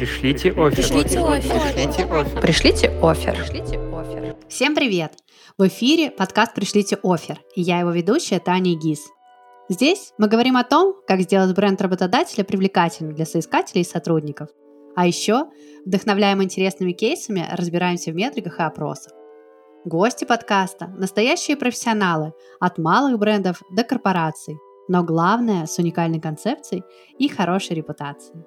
Пришлите офер. Пришлите офер. Пришлите офер. Пришлите офер. Пришлите офер. Всем привет! В эфире подкаст «Пришлите офер» и я его ведущая Таня Гиз. Здесь мы говорим о том, как сделать бренд работодателя привлекательным для соискателей и сотрудников. А еще вдохновляем интересными кейсами, разбираемся в метриках и опросах. Гости подкаста – настоящие профессионалы от малых брендов до корпораций, но главное – с уникальной концепцией и хорошей репутацией.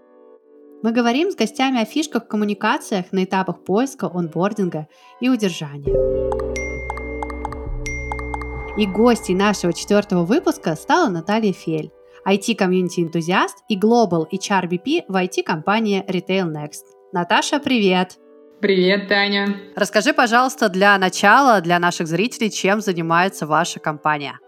Мы говорим с гостями о фишках в коммуникациях на этапах поиска, онбординга и удержания. И гостей нашего четвертого выпуска стала Наталья Фель, IT-комьюнити-энтузиаст и Global HRBP в IT-компании Retail Next. Наташа, привет! Привет, Таня. Расскажи, пожалуйста, для начала, для наших зрителей, чем занимается ваша компания.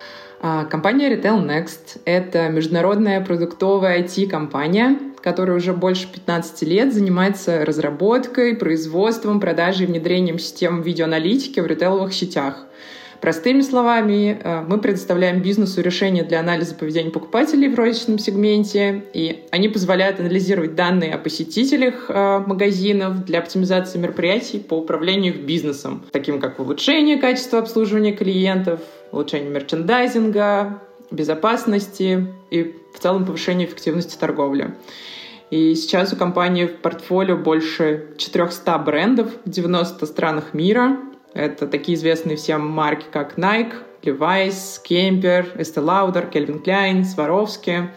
А, компания Retail Next — это международная продуктовая IT-компания, которая уже больше 15 лет занимается разработкой, производством, продажей и внедрением систем видеоаналитики в ритейловых сетях — Простыми словами, э, мы предоставляем бизнесу решения для анализа поведения покупателей в розничном сегменте, и они позволяют анализировать данные о посетителях э, магазинов для оптимизации мероприятий по управлению их бизнесом, таким как улучшение качества обслуживания клиентов, улучшение мерчендайзинга, безопасности и в целом повышение эффективности торговли. И сейчас у компании в портфолио больше 400 брендов в 90 странах мира, это такие известные всем марки, как Nike, Levi's, Kemper, Estee Lauder, Calvin Klein, Swarovski.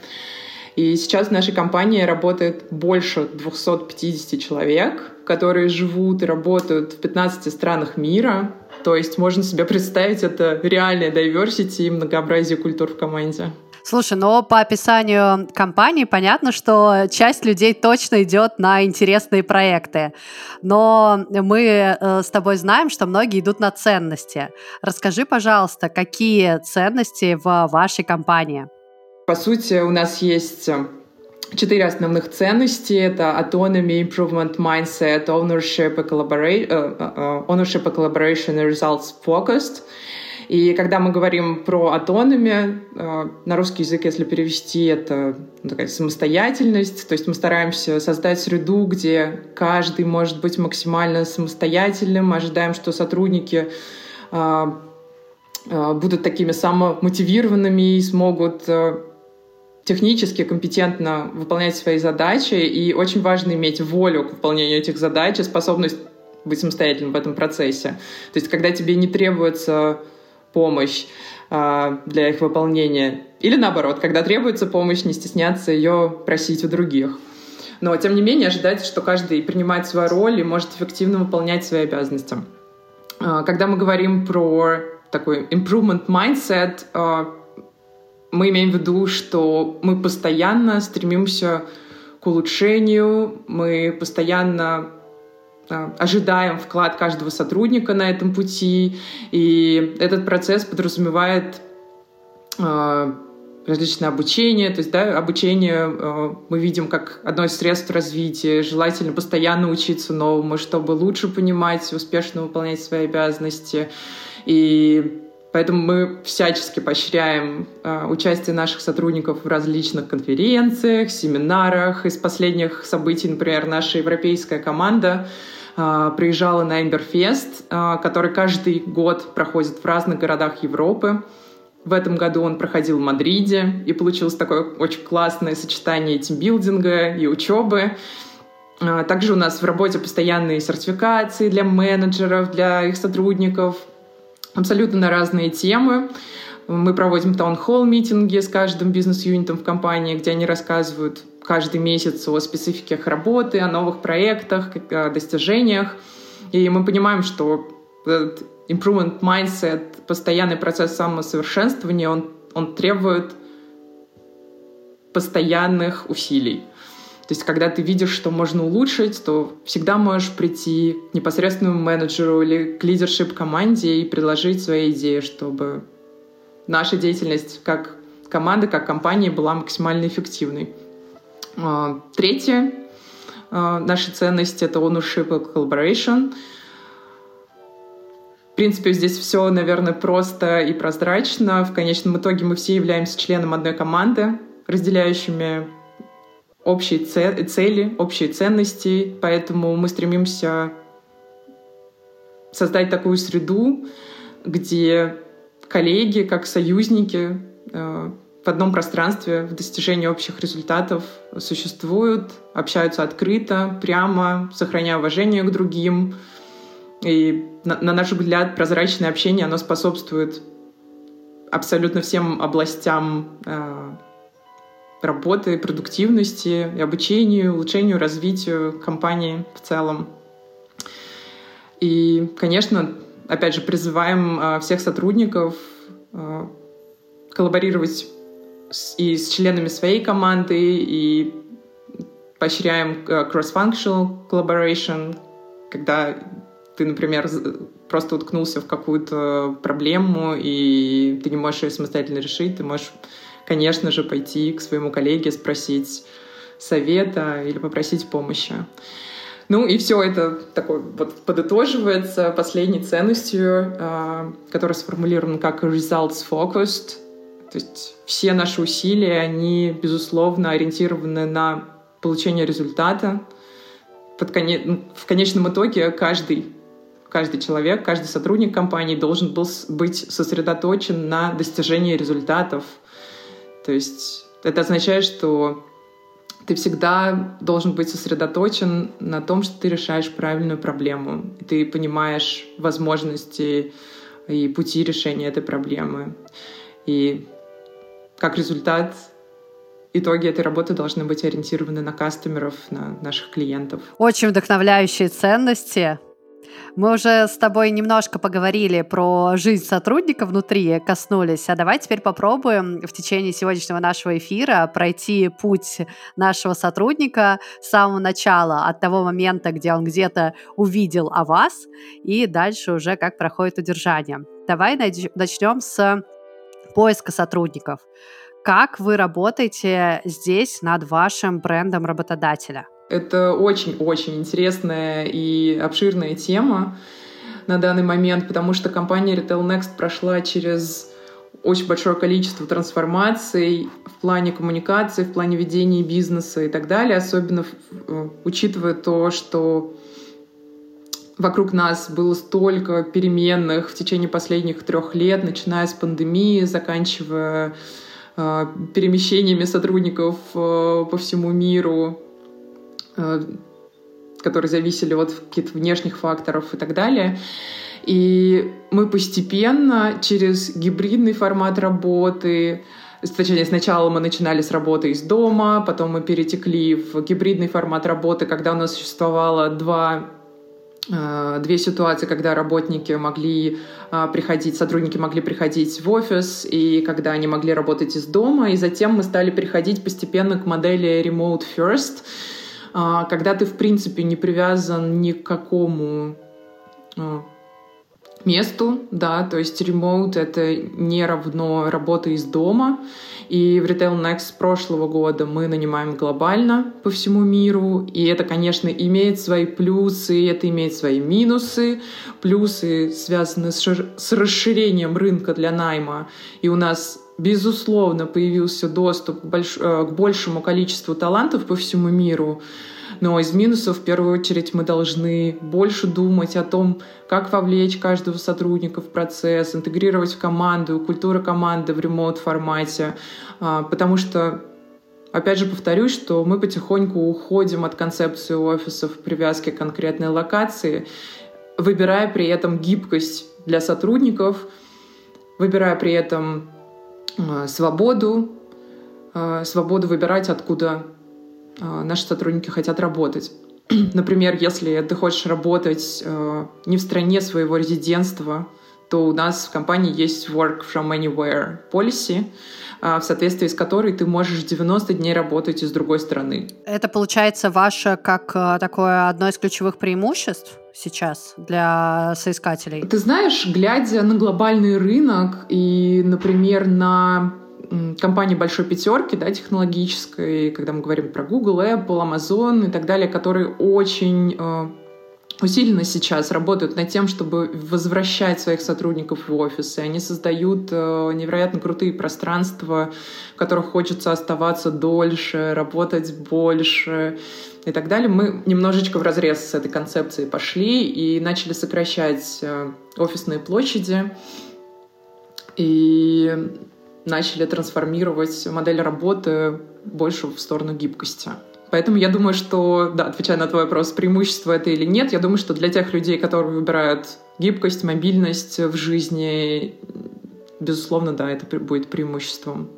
И сейчас в нашей компании работает больше 250 человек, которые живут и работают в 15 странах мира. То есть можно себе представить, это реальная diversity и многообразие культур в команде. Слушай, но по описанию компании понятно, что часть людей точно идет на интересные проекты. Но мы э, с тобой знаем, что многие идут на ценности. Расскажи, пожалуйста, какие ценности в вашей компании? По сути, у нас есть э, четыре основных ценности. Это autonomy, improvement mindset, ownership collaboration, uh, ownership collaboration и results focused. И когда мы говорим про автономию, э, на русский язык, если перевести, это ну, такая самостоятельность. То есть мы стараемся создать среду, где каждый может быть максимально самостоятельным. Мы ожидаем, что сотрудники э, э, будут такими самомотивированными и смогут технически компетентно выполнять свои задачи. И очень важно иметь волю к выполнению этих задач и способность быть самостоятельным в этом процессе. То есть когда тебе не требуется помощь а, для их выполнения. Или наоборот, когда требуется помощь, не стесняться ее просить у других. Но, тем не менее, ожидать, что каждый принимает свою роль и может эффективно выполнять свои обязанности. А, когда мы говорим про такой improvement mindset, а, мы имеем в виду, что мы постоянно стремимся к улучшению, мы постоянно ожидаем вклад каждого сотрудника на этом пути, и этот процесс подразумевает а, различное обучение, то есть да, обучение э, мы видим как одно из средств развития, желательно постоянно учиться новому, чтобы лучше понимать, успешно выполнять свои обязанности. И поэтому мы всячески поощряем э, участие наших сотрудников в различных конференциях, семинарах. Из последних событий, например, наша европейская команда приезжала на Эмберфест, а, который каждый год проходит в разных городах Европы. В этом году он проходил в Мадриде, и получилось такое очень классное сочетание тимбилдинга и учебы. А, также у нас в работе постоянные сертификации для менеджеров, для их сотрудников, абсолютно на разные темы. Мы проводим таунхолл митинги с каждым бизнес-юнитом в компании, где они рассказывают каждый месяц о спецификах работы, о новых проектах, о достижениях. И мы понимаем, что этот improvement mindset, постоянный процесс самосовершенствования, он, он требует постоянных усилий. То есть, когда ты видишь, что можно улучшить, то всегда можешь прийти к непосредственному менеджеру или к лидершип команде и предложить свои идеи, чтобы наша деятельность как команды, как компании была максимально эффективной. А, третье, а, наша ценность — это ownership и collaboration. В принципе, здесь все, наверное, просто и прозрачно. В конечном итоге мы все являемся членом одной команды, разделяющими общие цели, общие ценности, поэтому мы стремимся создать такую среду, где коллеги, как союзники э, в одном пространстве в достижении общих результатов существуют, общаются открыто, прямо, сохраняя уважение к другим. И, на, на наш взгляд, прозрачное общение, оно способствует абсолютно всем областям э, работы, продуктивности, обучению, улучшению, развитию компании в целом. И, конечно, опять же, призываем э, всех сотрудников э, коллаборировать и с членами своей команды, и поощряем э, cross-functional collaboration, когда ты, например, просто уткнулся в какую-то проблему, и ты не можешь ее самостоятельно решить, ты можешь, конечно же, пойти к своему коллеге, спросить совета или попросить помощи. Ну и все это такой вот подытоживается последней ценностью, э, которая сформулирована как results focused. То есть все наши усилия, они, безусловно, ориентированы на получение результата. Под конец, ну, в конечном итоге каждый, каждый человек, каждый сотрудник компании должен был быть сосредоточен на достижении результатов. То есть это означает, что ты всегда должен быть сосредоточен на том, что ты решаешь правильную проблему. Ты понимаешь возможности и пути решения этой проблемы. И как результат, итоги этой работы должны быть ориентированы на кастомеров, на наших клиентов. Очень вдохновляющие ценности. Мы уже с тобой немножко поговорили про жизнь сотрудника внутри, коснулись, а давай теперь попробуем в течение сегодняшнего нашего эфира пройти путь нашего сотрудника с самого начала, от того момента, где он где-то увидел о вас, и дальше уже как проходит удержание. Давай начнем с поиска сотрудников. Как вы работаете здесь над вашим брендом работодателя? Это очень-очень интересная и обширная тема на данный момент, потому что компания Retail Next прошла через очень большое количество трансформаций в плане коммуникации, в плане ведения бизнеса и так далее, особенно э, учитывая то, что вокруг нас было столько переменных в течение последних трех лет, начиная с пандемии, заканчивая э, перемещениями сотрудников э, по всему миру, Э, которые зависели от каких-то внешних факторов и так далее. И мы постепенно через гибридный формат работы, точнее, сначала мы начинали с работы из дома, потом мы перетекли в гибридный формат работы, когда у нас существовало два две ситуации, когда работники могли э, приходить, сотрудники могли приходить в офис, и когда они могли работать из дома, и затем мы стали переходить постепенно к модели remote first, а, когда ты, в принципе, не привязан ни к какому месту, да, то есть ремоут — это не равно работа из дома, и в Retail Next прошлого года мы нанимаем глобально по всему миру, и это, конечно, имеет свои плюсы, это имеет свои минусы. Плюсы связаны с, расширением рынка для найма, и у нас безусловно, появился доступ к. Э, большему количеству талантов по всему миру. Но из минусов, в первую очередь, мы должны больше думать о том, как вовлечь каждого сотрудника в процесс, интегрировать в команду, культуру команды в ремоут-формате. А, потому что Опять же повторюсь, что мы потихоньку уходим от концепции офисов привязки к конкретной локации, выбирая при этом гибкость для сотрудников, выбирая при этом Э, свободу, э, свободу выбирать, откуда наши сотрудники хотят работать. Например, если ты хочешь работать не в стране своего резидентства, то у нас в компании есть Work from Anywhere policy, в соответствии с которой ты можешь 90 дней работать из другой страны. Это получается ваше как такое одно из ключевых преимуществ сейчас для соискателей? Ты знаешь, глядя на глобальный рынок и, например, на компании большой пятерки, да, технологической, когда мы говорим про Google, Apple, Amazon и так далее, которые очень э, усиленно сейчас работают над тем, чтобы возвращать своих сотрудников в офисы. Они создают э, невероятно крутые пространства, в которых хочется оставаться дольше, работать больше и так далее. Мы немножечко в разрез с этой концепцией пошли и начали сокращать э, офисные площади и начали трансформировать модель работы больше в сторону гибкости. Поэтому я думаю, что, да, отвечая на твой вопрос, преимущество это или нет, я думаю, что для тех людей, которые выбирают гибкость, мобильность в жизни, безусловно, да, это будет преимуществом.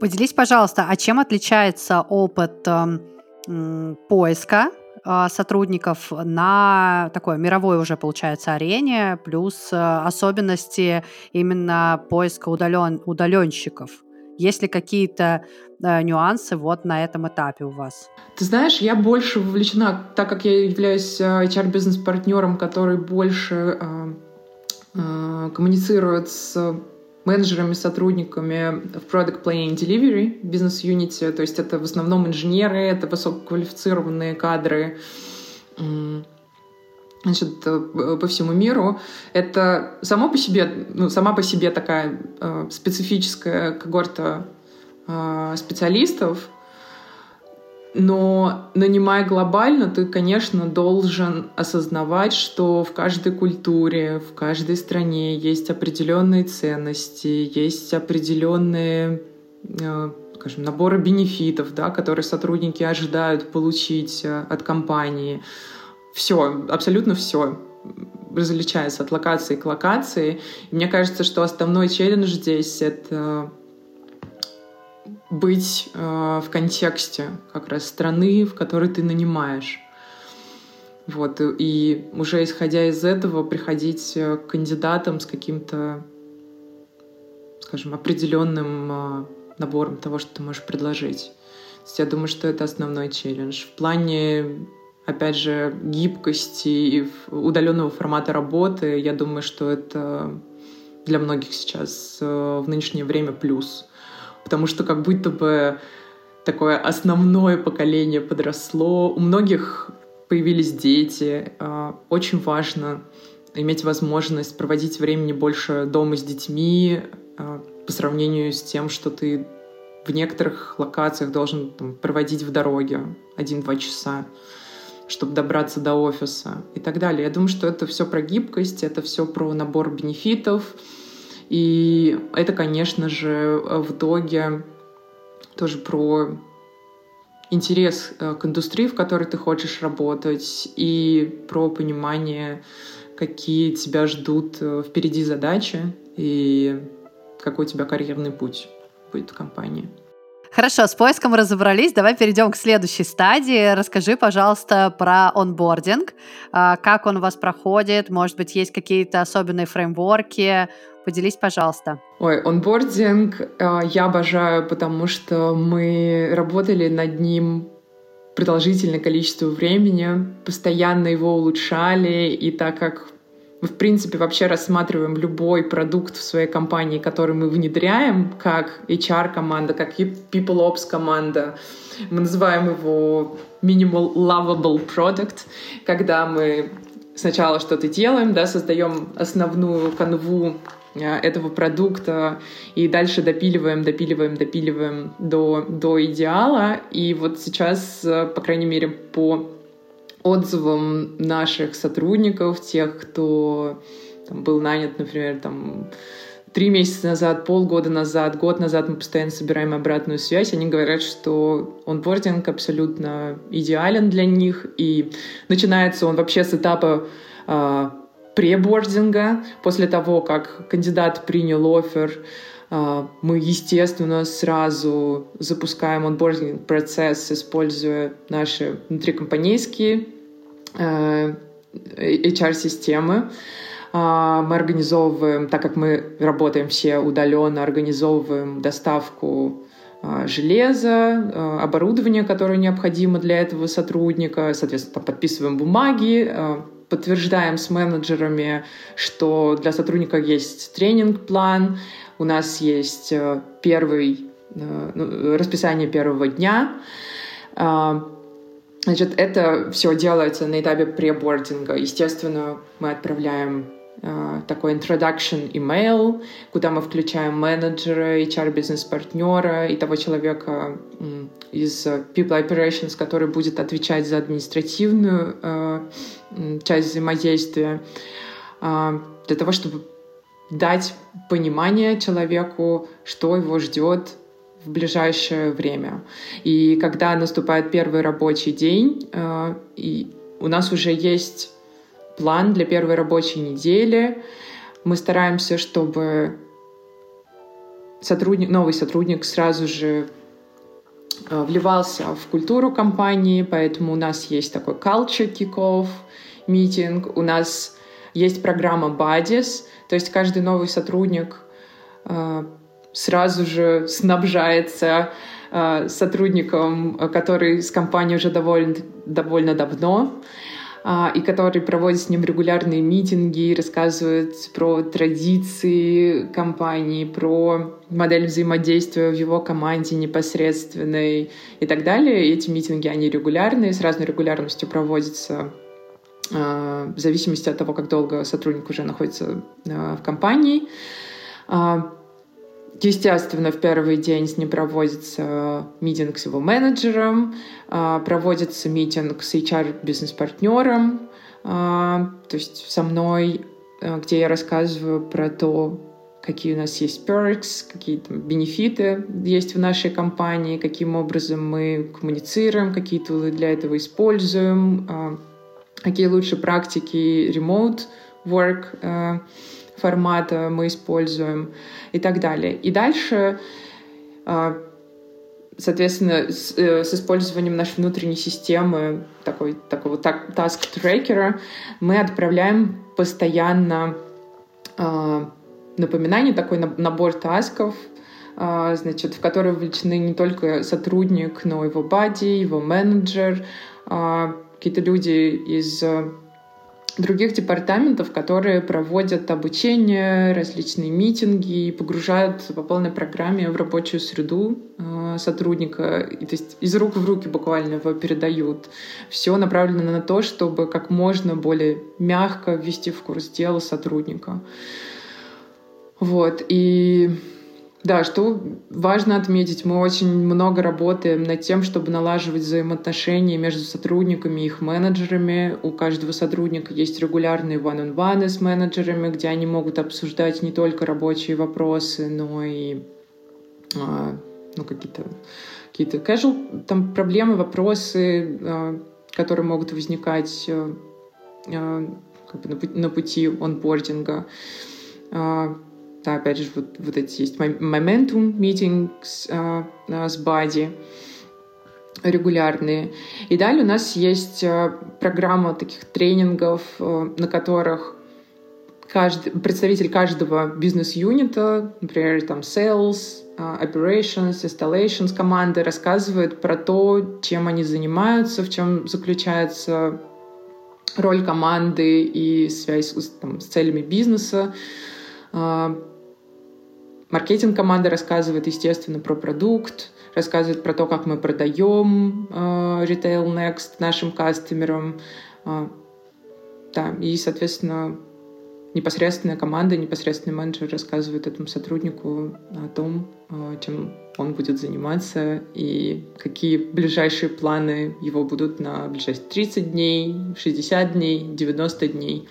Поделись, пожалуйста, а чем отличается опыт э, поиска сотрудников на такой мировой уже, получается, арене, плюс э, особенности именно поиска удален, удаленщиков? Есть ли какие-то э, нюансы вот на этом этапе у вас? Ты знаешь, я больше вовлечена, так как я являюсь э, HR-бизнес-партнером, который больше э, э, коммуницирует с менеджерами, сотрудниками в Product Planning Delivery, бизнес-юнити, то есть это в основном инженеры, это высококвалифицированные кадры, значит, э, по всему миру. Это само по себе, ну, сама по себе такая э, специфическая когорта э, специалистов, но нанимая глобально, ты, конечно, должен осознавать, что в каждой культуре, в каждой стране есть определенные ценности, есть определенные э, скажем, наборы бенефитов, да, которые сотрудники ожидают получить э, от компании все, абсолютно все различается от локации к локации. И мне кажется, что основной челлендж здесь — это быть э, в контексте как раз страны, в которой ты нанимаешь. Вот, и уже исходя из этого приходить к кандидатам с каким-то, скажем, определенным э, набором того, что ты можешь предложить. То есть я думаю, что это основной челлендж. В плане опять же, гибкости и удаленного формата работы, я думаю, что это для многих сейчас э, в нынешнее время плюс. Потому что как будто бы такое основное поколение подросло, у многих появились дети. Э, очень важно иметь возможность проводить времени больше дома с детьми э, по сравнению с тем, что ты в некоторых локациях должен там, проводить в дороге один-два часа чтобы добраться до офиса и так далее. Я думаю, что это все про гибкость, это все про набор бенефитов. И это, конечно же, в итоге тоже про интерес э, к индустрии, в которой ты хочешь работать, и про понимание, какие тебя ждут э, впереди задачи и какой у тебя карьерный путь будет в компании. Хорошо, с поиском разобрались. Давай перейдем к следующей стадии. Расскажи, пожалуйста, про онбординг. А, как он у вас проходит? Может быть, есть какие-то особенные фреймворки? Поделись, пожалуйста. Ой, онбординг а, я обожаю, потому что мы работали над ним продолжительное количество времени, постоянно его улучшали, и так как в принципе, вообще рассматриваем любой продукт в своей компании, который мы внедряем, как HR-команда, как People Ops команда. Мы называем его Minimal Lovable Product, когда мы сначала что-то делаем, да, создаем основную канву э, этого продукта и дальше допиливаем, допиливаем, допиливаем до, до идеала. И вот сейчас, э, по крайней мере, по отзывам наших сотрудников, тех, кто там, был нанят, например, там, три месяца назад, полгода назад, год назад мы постоянно собираем обратную связь. Они говорят, что онбординг абсолютно идеален для них. И начинается он вообще с этапа э, пребординга. После того, как кандидат принял офер, мы, естественно, сразу запускаем онбординг процесс, используя наши внутрикомпанейские Э, HR-системы. А, мы организовываем, так как мы работаем все удаленно, организовываем доставку а, железа, а, оборудования, которое необходимо для этого сотрудника, соответственно, подписываем бумаги, подтверждаем с менеджерами, что для сотрудника есть тренинг-план, у нас есть э, первый, э, ну, расписание первого дня, Значит, это все делается на этапе пребординга. Естественно, мы отправляем э, такой introduction email, куда мы включаем менеджера, HR-бизнес-партнера и того человека из People Operations, который будет отвечать за административную часть взаимодействия, э, для того, чтобы дать понимание человеку, что его ждет в ближайшее время. И когда наступает первый рабочий день, э, и у нас уже есть план для первой рабочей недели, мы стараемся, чтобы сотрудник, новый сотрудник сразу же э, вливался в культуру компании, поэтому у нас есть такой culture kick-off митинг, у нас есть программа Buddies, то есть каждый новый сотрудник э, сразу же снабжается э, сотрудником, который с компанией уже довольно, довольно давно, э, и который проводит с ним регулярные митинги, рассказывает про традиции компании, про модель взаимодействия в его команде непосредственной и так далее. И эти митинги, они регулярные, с разной регулярностью проводятся в зависимости от того, как долго сотрудник уже находится э, в компании. Естественно, в первый день с ним проводится митинг с его менеджером, проводится митинг с HR-бизнес-партнером, то есть со мной, где я рассказываю про то, какие у нас есть perks, какие там бенефиты есть в нашей компании, каким образом мы коммуницируем, какие тулы для этого используем, какие лучшие практики remote work формата мы используем и так далее. И дальше, а, соответственно, с, э, с использованием нашей внутренней системы, такой, такого task-трекера, мы отправляем постоянно а, напоминание, такой набор тасков, значит, в которые вовлечены не только сотрудник, но и его бади, его менеджер, какие-то люди из других департаментов, которые проводят обучение, различные митинги и погружают по полной программе в рабочую среду э, сотрудника. И, то есть из рук в руки буквально его передают. Все направлено на то, чтобы как можно более мягко ввести в курс дела сотрудника. Вот. И да, что важно отметить, мы очень много работаем над тем, чтобы налаживать взаимоотношения между сотрудниками и их менеджерами. У каждого сотрудника есть регулярные one-on-one с менеджерами, где они могут обсуждать не только рабочие вопросы, но и а, ну, какие-то какие-то casual там проблемы, вопросы, а, которые могут возникать а, как бы на пути онбординга да, опять же, вот, вот эти есть momentum meetings э, с Бади регулярные. И далее у нас есть э, программа таких тренингов, э, на которых каждый, представитель каждого бизнес-юнита, например, там sales, operations, installations команды рассказывает про то, чем они занимаются, в чем заключается роль команды и связь с, там, с целями бизнеса, Маркетинг команда рассказывает, естественно, про продукт, рассказывает про то, как мы продаем э, Retail Next нашим кастомерам. Э, да, и, соответственно, непосредственная команда, непосредственный менеджер рассказывает этому сотруднику о том, чем он будет заниматься и какие ближайшие планы его будут на ближайшие 30 дней, 60 дней, 90 дней.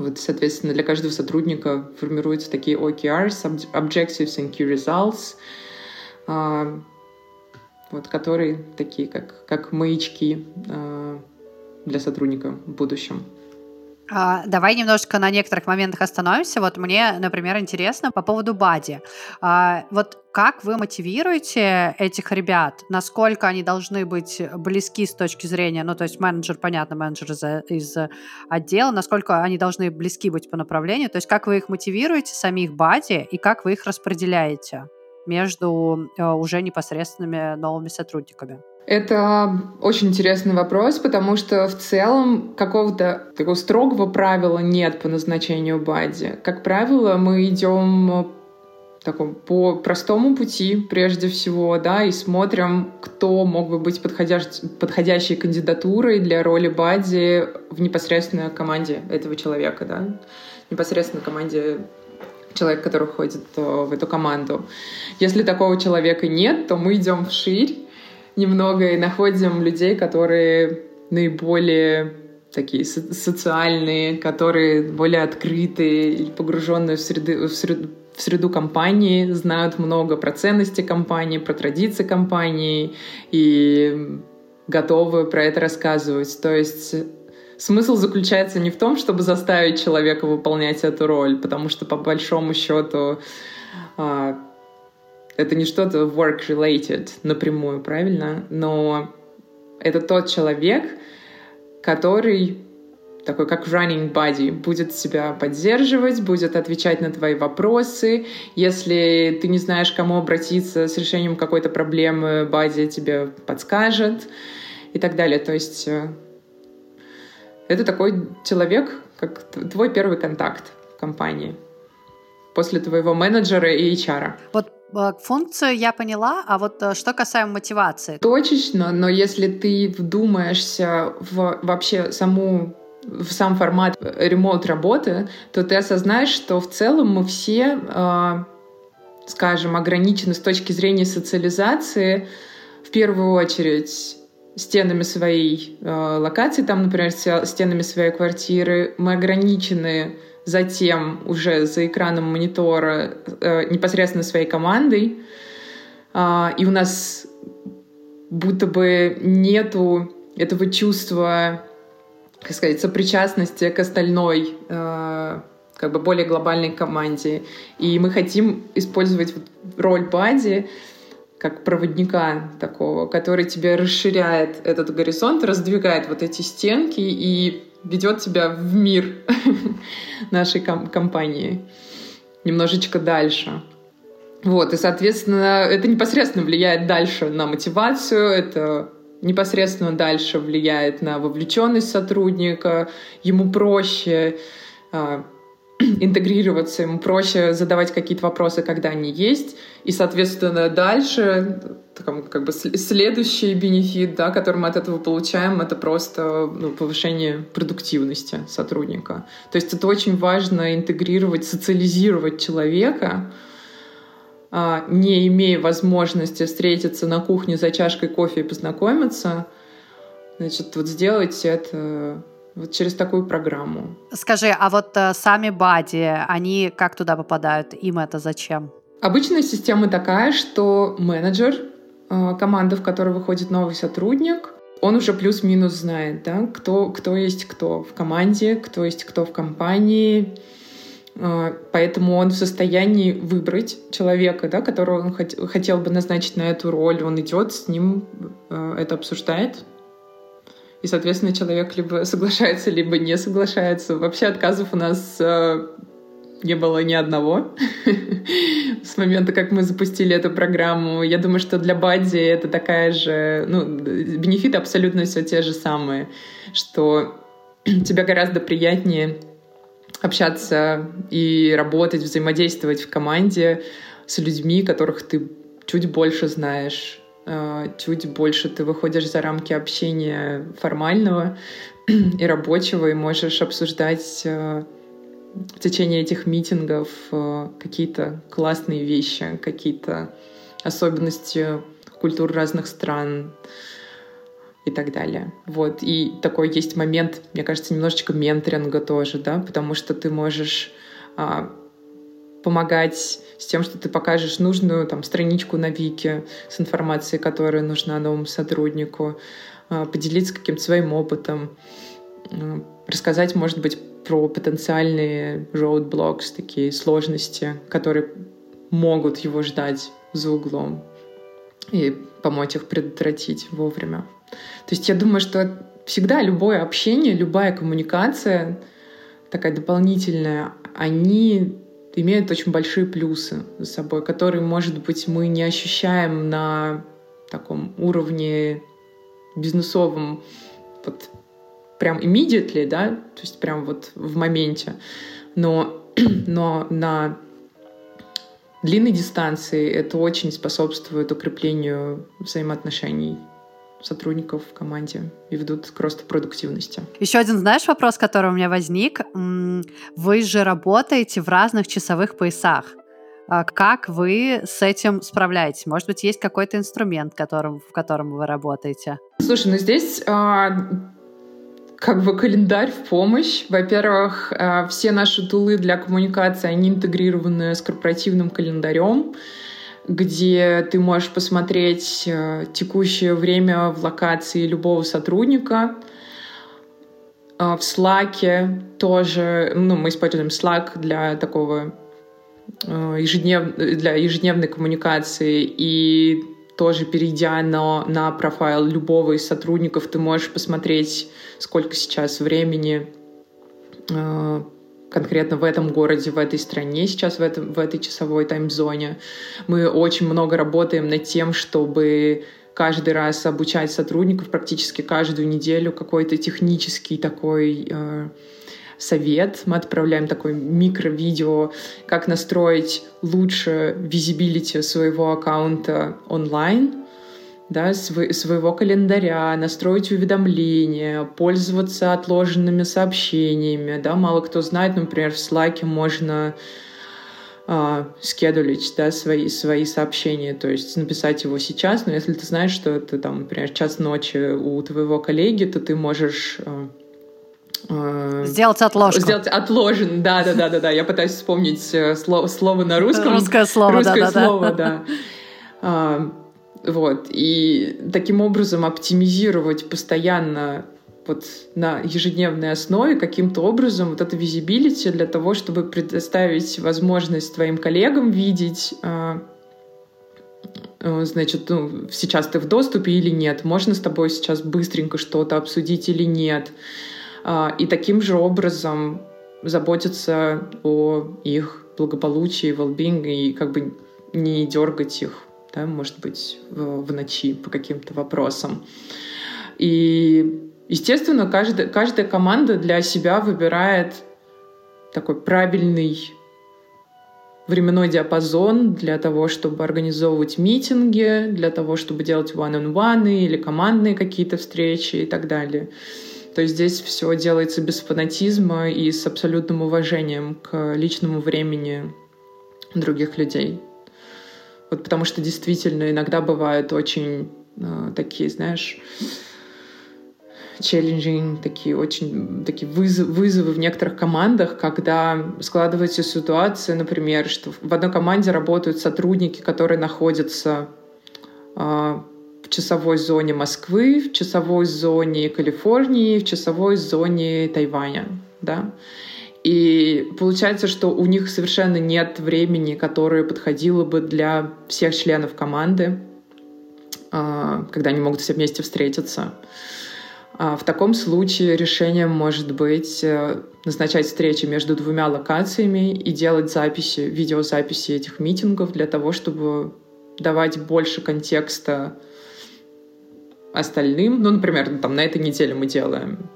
Вот, соответственно, для каждого сотрудника формируются такие OKRs, Objectives and Key Results, а, вот, которые такие, как, как маячки а, для сотрудника в будущем. А, давай немножко на некоторых моментах остановимся. Вот мне, например, интересно по поводу Бади. А, вот как вы мотивируете этих ребят? Насколько они должны быть близки с точки зрения, ну, то есть менеджер, понятно, менеджер из, из отдела, насколько они должны близки быть по направлению? То есть как вы их мотивируете, самих Бади, и как вы их распределяете между э, уже непосредственными новыми сотрудниками? Это очень интересный вопрос, потому что в целом какого-то такого строгого правила нет по назначению бади. Как правило, мы идем таком, по простому пути прежде всего, да, и смотрим, кто мог бы быть подходящ, подходящей кандидатурой для роли Бади в непосредственной команде этого человека, да, непосредственно команде человека, который входит э, в эту команду. Если такого человека нет, то мы идем вширь немного и находим людей, которые наиболее такие социальные, которые более открытые или погруженные в среду, в среду, в среду компании, знают много про ценности компании, про традиции компании и готовы про это рассказывать. То есть смысл заключается не в том, чтобы заставить человека выполнять эту роль, потому что по большому счету а, это не что-то work-related напрямую, правильно? Но это тот человек, который такой как running buddy, будет тебя поддерживать, будет отвечать на твои вопросы. Если ты не знаешь, к кому обратиться с решением какой-то проблемы, бади тебе подскажет и так далее. То есть э, это такой человек, как твой первый контакт в компании после твоего менеджера и HR. Вот Функцию я поняла, а вот э, что касаемо мотивации? Точечно, но если ты вдумаешься в вообще саму в сам формат ремонт работы, то ты осознаешь, что в целом мы все, э, скажем, ограничены с точки зрения социализации в первую очередь стенами своей э, локации, там, например, стенами своей квартиры. Мы ограничены затем уже за экраном монитора э, непосредственно своей командой. Э, и у нас будто бы нету этого чувства как сказать, сопричастности к остальной э, как бы более глобальной команде. И мы хотим использовать роль Бади как проводника такого, который тебе расширяет этот горизонт, раздвигает вот эти стенки и ведет тебя в мир нашей ком- компании немножечко дальше. Вот, и, соответственно, это непосредственно влияет дальше на мотивацию, это непосредственно дальше влияет на вовлеченность сотрудника, ему проще э, интегрироваться, ему проще задавать какие-то вопросы, когда они есть, и, соответственно, дальше как бы следующий бенефит, да, который мы от этого получаем, это просто ну, повышение продуктивности сотрудника. То есть это очень важно интегрировать, социализировать человека, а, не имея возможности встретиться на кухне за чашкой кофе и познакомиться, значит, вот сделать это вот через такую программу. Скажи, а вот э, сами бади, они как туда попадают? Им это зачем? Обычная система такая, что менеджер э, команды, в которой выходит новый сотрудник, он уже плюс-минус знает, да, кто, кто есть кто в команде, кто есть кто в компании, а, поэтому он в состоянии выбрать человека, да, которого он хот- хотел бы назначить на эту роль. Он идет, с ним э, это обсуждает. И, соответственно, человек либо соглашается, либо не соглашается. Вообще отказов у нас э, не было ни одного с момента, как мы запустили эту программу. Я думаю, что для Бадди это такая же... Ну, бенефиты абсолютно все те же самые, что тебе гораздо приятнее общаться и работать, взаимодействовать в команде с людьми, которых ты чуть больше знаешь, чуть больше ты выходишь за рамки общения формального и рабочего, и можешь обсуждать э, в течение этих митингов э, какие-то классные вещи, какие-то особенности культур разных стран, и так далее. Вот. И такой есть момент, мне кажется, немножечко менторинга тоже, да, потому что ты можешь а, помогать с тем, что ты покажешь нужную там, страничку на Вики с информацией, которая нужна новому сотруднику, а, поделиться каким-то своим опытом, а, рассказать, может быть, про потенциальные roadblocks, такие сложности, которые могут его ждать за углом и помочь их предотвратить вовремя. То есть я думаю, что всегда любое общение, любая коммуникация такая дополнительная, они имеют очень большие плюсы за собой, которые, может быть, мы не ощущаем на таком уровне бизнесовом вот прям immediately, да, то есть прям вот в моменте, но, но на длинной дистанции это очень способствует укреплению взаимоотношений сотрудников в команде и ведут к росту продуктивности. Еще один, знаешь, вопрос, который у меня возник. Вы же работаете в разных часовых поясах. А как вы с этим справляетесь? Может быть, есть какой-то инструмент, которым, в котором вы работаете? Слушай, ну здесь а, как бы календарь в помощь. Во-первых, а, все наши тулы для коммуникации, они интегрированы с корпоративным календарем где ты можешь посмотреть а, текущее время в локации любого сотрудника. А, в Slack тоже, ну, мы используем Slack для такого Э, ежеднев, для ежедневной коммуникации и тоже перейдя на, на профайл любого из сотрудников, ты можешь посмотреть, сколько сейчас времени э, конкретно в этом городе, в этой стране сейчас, в, этом, в этой часовой таймзоне. Мы очень много работаем над тем, чтобы каждый раз обучать сотрудников практически каждую неделю какой-то технический такой э, совет. Мы отправляем такое микро-видео, как настроить лучше визибилити своего аккаунта онлайн, да, св- своего календаря, настроить уведомления, пользоваться отложенными сообщениями. Да. Мало кто знает, например, в Slack можно э, скедулить да, свои, свои сообщения, то есть написать его сейчас, но если ты знаешь, что это, там, например, час ночи у твоего коллеги, то ты можешь э, сделать отложку. Сделать отложен, да, да, да, да, да. Я пытаюсь вспомнить э, слово, слово на русском. Русское слово, Русское да, слово, да. да. Вот. И таким образом оптимизировать постоянно вот на ежедневной основе каким-то образом вот это визибилити для того, чтобы предоставить возможность твоим коллегам видеть а, э, значит, ну, сейчас ты в доступе или нет, можно с тобой сейчас быстренько что-то обсудить или нет. А, и таким же образом заботиться о их благополучии, well и как бы не дергать их, да, может быть, в, ночи по каким-то вопросам. И, естественно, каждая, каждая команда для себя выбирает такой правильный временной диапазон для того, чтобы организовывать митинги, для того, чтобы делать one-on-one или командные какие-то встречи и так далее. То есть здесь все делается без фанатизма и с абсолютным уважением к личному времени других людей. Вот потому что действительно иногда бывают очень э, такие, знаешь, challenging, такие очень такие вызовы, вызовы в некоторых командах, когда складывается ситуация, например, что в одной команде работают сотрудники, которые находятся э, часовой зоне Москвы, в часовой зоне Калифорнии, в часовой зоне Тайваня. Да? И получается, что у них совершенно нет времени, которое подходило бы для всех членов команды, а, когда они могут все вместе встретиться. А в таком случае решением может быть э, назначать встречи между двумя локациями и делать записи, видеозаписи этих митингов для того, чтобы давать больше контекста остальным. Ну, например, там на этой неделе мы делаем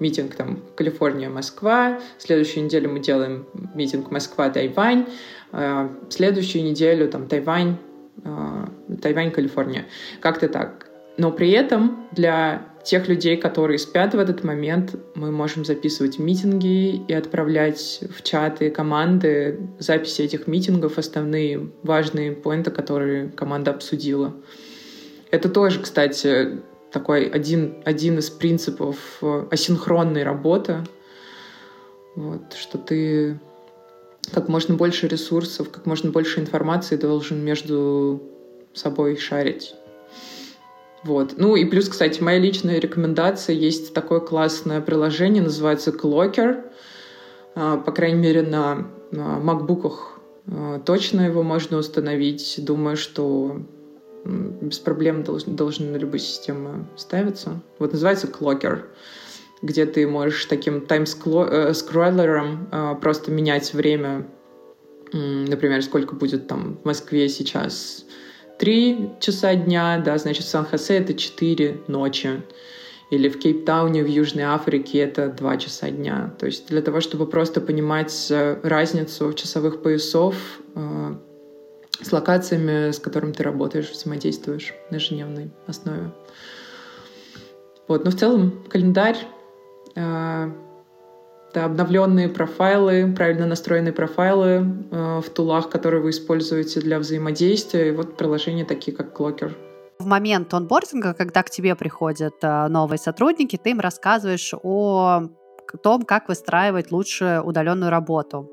митинг там Калифорния-Москва, следующую неделю мы делаем митинг Москва-Тайвань, э, следующую неделю там Тайвань, э, Тайвань-Калифорния. Как-то так. Но при этом для тех людей, которые спят в этот момент, мы можем записывать митинги и отправлять в чаты команды записи этих митингов, основные важные поинты, которые команда обсудила. Это тоже, кстати, такой один, один из принципов э, асинхронной работы. Вот, что ты как можно больше ресурсов, как можно больше информации должен между собой шарить. Вот. Ну и плюс, кстати, моя личная рекомендация. Есть такое классное приложение, называется Clocker. А, по крайней мере, на, макбуках а, точно его можно установить. Думаю, что без проблем должен, должен на любую систему ставиться. Вот называется Clocker, где ты можешь таким тайм-скроллером э, просто менять время, например, сколько будет там в Москве сейчас 3 часа дня, да, значит, в Сан-Хосе это 4 ночи. Или в Кейптауне в Южной Африке это 2 часа дня. То есть для того, чтобы просто понимать э, разницу часовых поясов, э, с локациями, с которыми ты работаешь, взаимодействуешь на ежедневной основе. Вот, но в целом календарь, э, обновленные профайлы, правильно настроенные профайлы э, в тулах, которые вы используете для взаимодействия, и вот приложения такие, как Clocker. В момент онбординга, когда к тебе приходят э, новые сотрудники, ты им рассказываешь о том, как выстраивать лучше удаленную работу.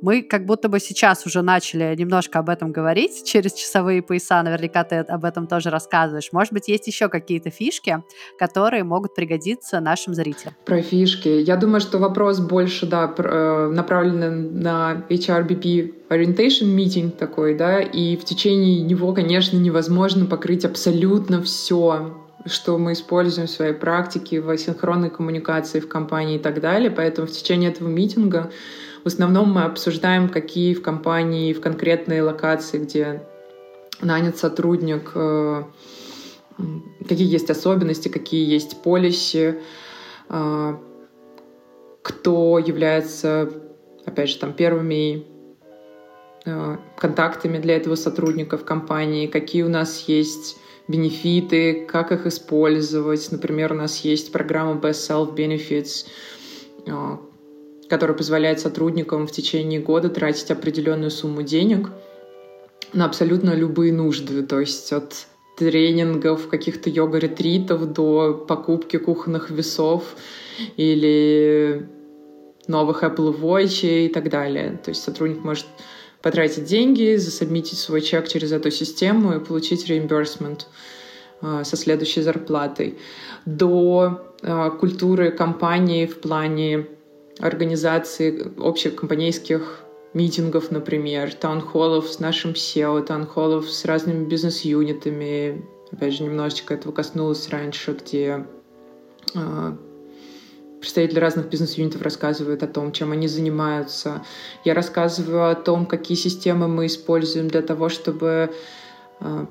Мы как будто бы сейчас уже начали немножко об этом говорить через часовые пояса, наверняка ты об этом тоже рассказываешь. Может быть, есть еще какие-то фишки, которые могут пригодиться нашим зрителям? Про фишки. Я думаю, что вопрос больше, да, э, направлен на HRBP orientation meeting такой, да, и в течение него, конечно, невозможно покрыть абсолютно все что мы используем в своей практике, в асинхронной коммуникации в компании и так далее. Поэтому в течение этого митинга в основном мы обсуждаем, какие в компании, в конкретной локации, где нанят сотрудник, э, какие есть особенности, какие есть полиси, э, кто является, опять же, там первыми э, контактами для этого сотрудника в компании, какие у нас есть бенефиты, как их использовать. Например, у нас есть программа Best Self Benefits, а, которая позволяет сотрудникам в течение года тратить определенную сумму денег на абсолютно любые нужды, то есть от тренингов, каких-то йога-ретритов до покупки кухонных весов или новых Apple Watch и так далее. То есть сотрудник может потратить деньги, засобмитить свой чек через эту систему и получить реимбурсмент э, со следующей зарплатой. До э, культуры компании в плане организации общих компанейских митингов, например, таунхоллов с нашим SEO, таунхоллов с разными бизнес-юнитами. Опять же, немножечко этого коснулось раньше, где э, представители разных бизнес-юнитов рассказывают о том, чем они занимаются. Я рассказываю о том, какие системы мы используем для того, чтобы э,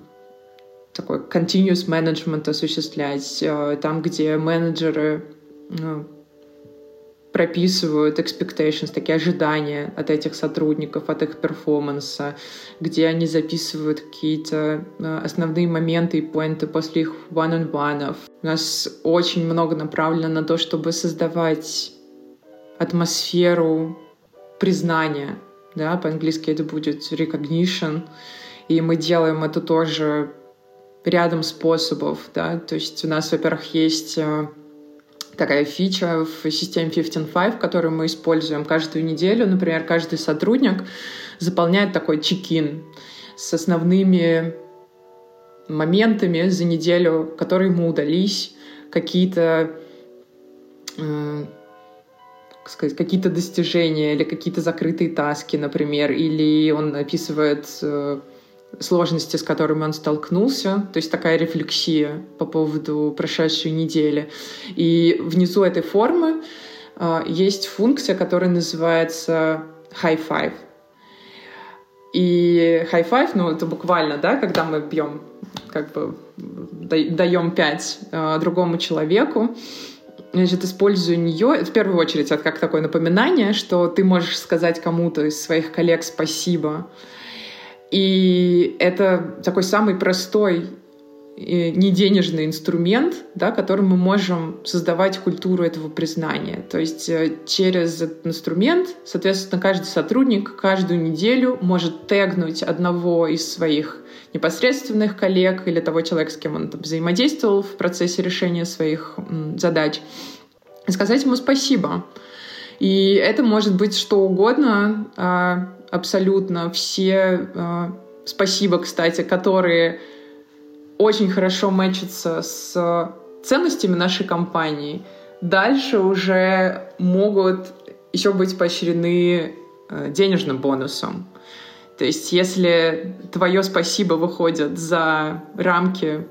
такой continuous management осуществлять. Э, там, где менеджеры э, прописывают expectations, такие ожидания от этих сотрудников, от их перформанса, где они записывают какие-то э, основные моменты и поинты после их one-on-one. У нас очень много направлено на то, чтобы создавать атмосферу признания. Да, по-английски это будет recognition. И мы делаем это тоже рядом способов. Да? То есть у нас, во-первых, есть э, такая фича в системе 15.5, которую мы используем каждую неделю. Например, каждый сотрудник заполняет такой чекин с основными моментами за неделю, которые ему удались, какие-то э, сказать, какие-то достижения или какие-то закрытые таски, например, или он описывает э, сложности, с которыми он столкнулся, то есть такая рефлексия по поводу прошедшей недели. И внизу этой формы э, есть функция, которая называется high five. И high five, ну это буквально, да, когда мы бьем, как бы даем пять э, другому человеку, значит, использую нее, в первую очередь, это как такое напоминание, что ты можешь сказать кому-то из своих коллег спасибо, и это такой самый простой не денежный инструмент, да, которым мы можем создавать культуру этого признания. То есть э, через этот инструмент, соответственно, каждый сотрудник каждую неделю может тегнуть одного из своих непосредственных коллег или того человека, с кем он там, взаимодействовал в процессе решения своих задач, и сказать ему спасибо. И это может быть что угодно, а, абсолютно все э, спасибо, кстати, которые очень хорошо мэчатся с ценностями нашей компании, дальше уже могут еще быть поощрены э, денежным бонусом. То есть, если твое спасибо выходит за рамки,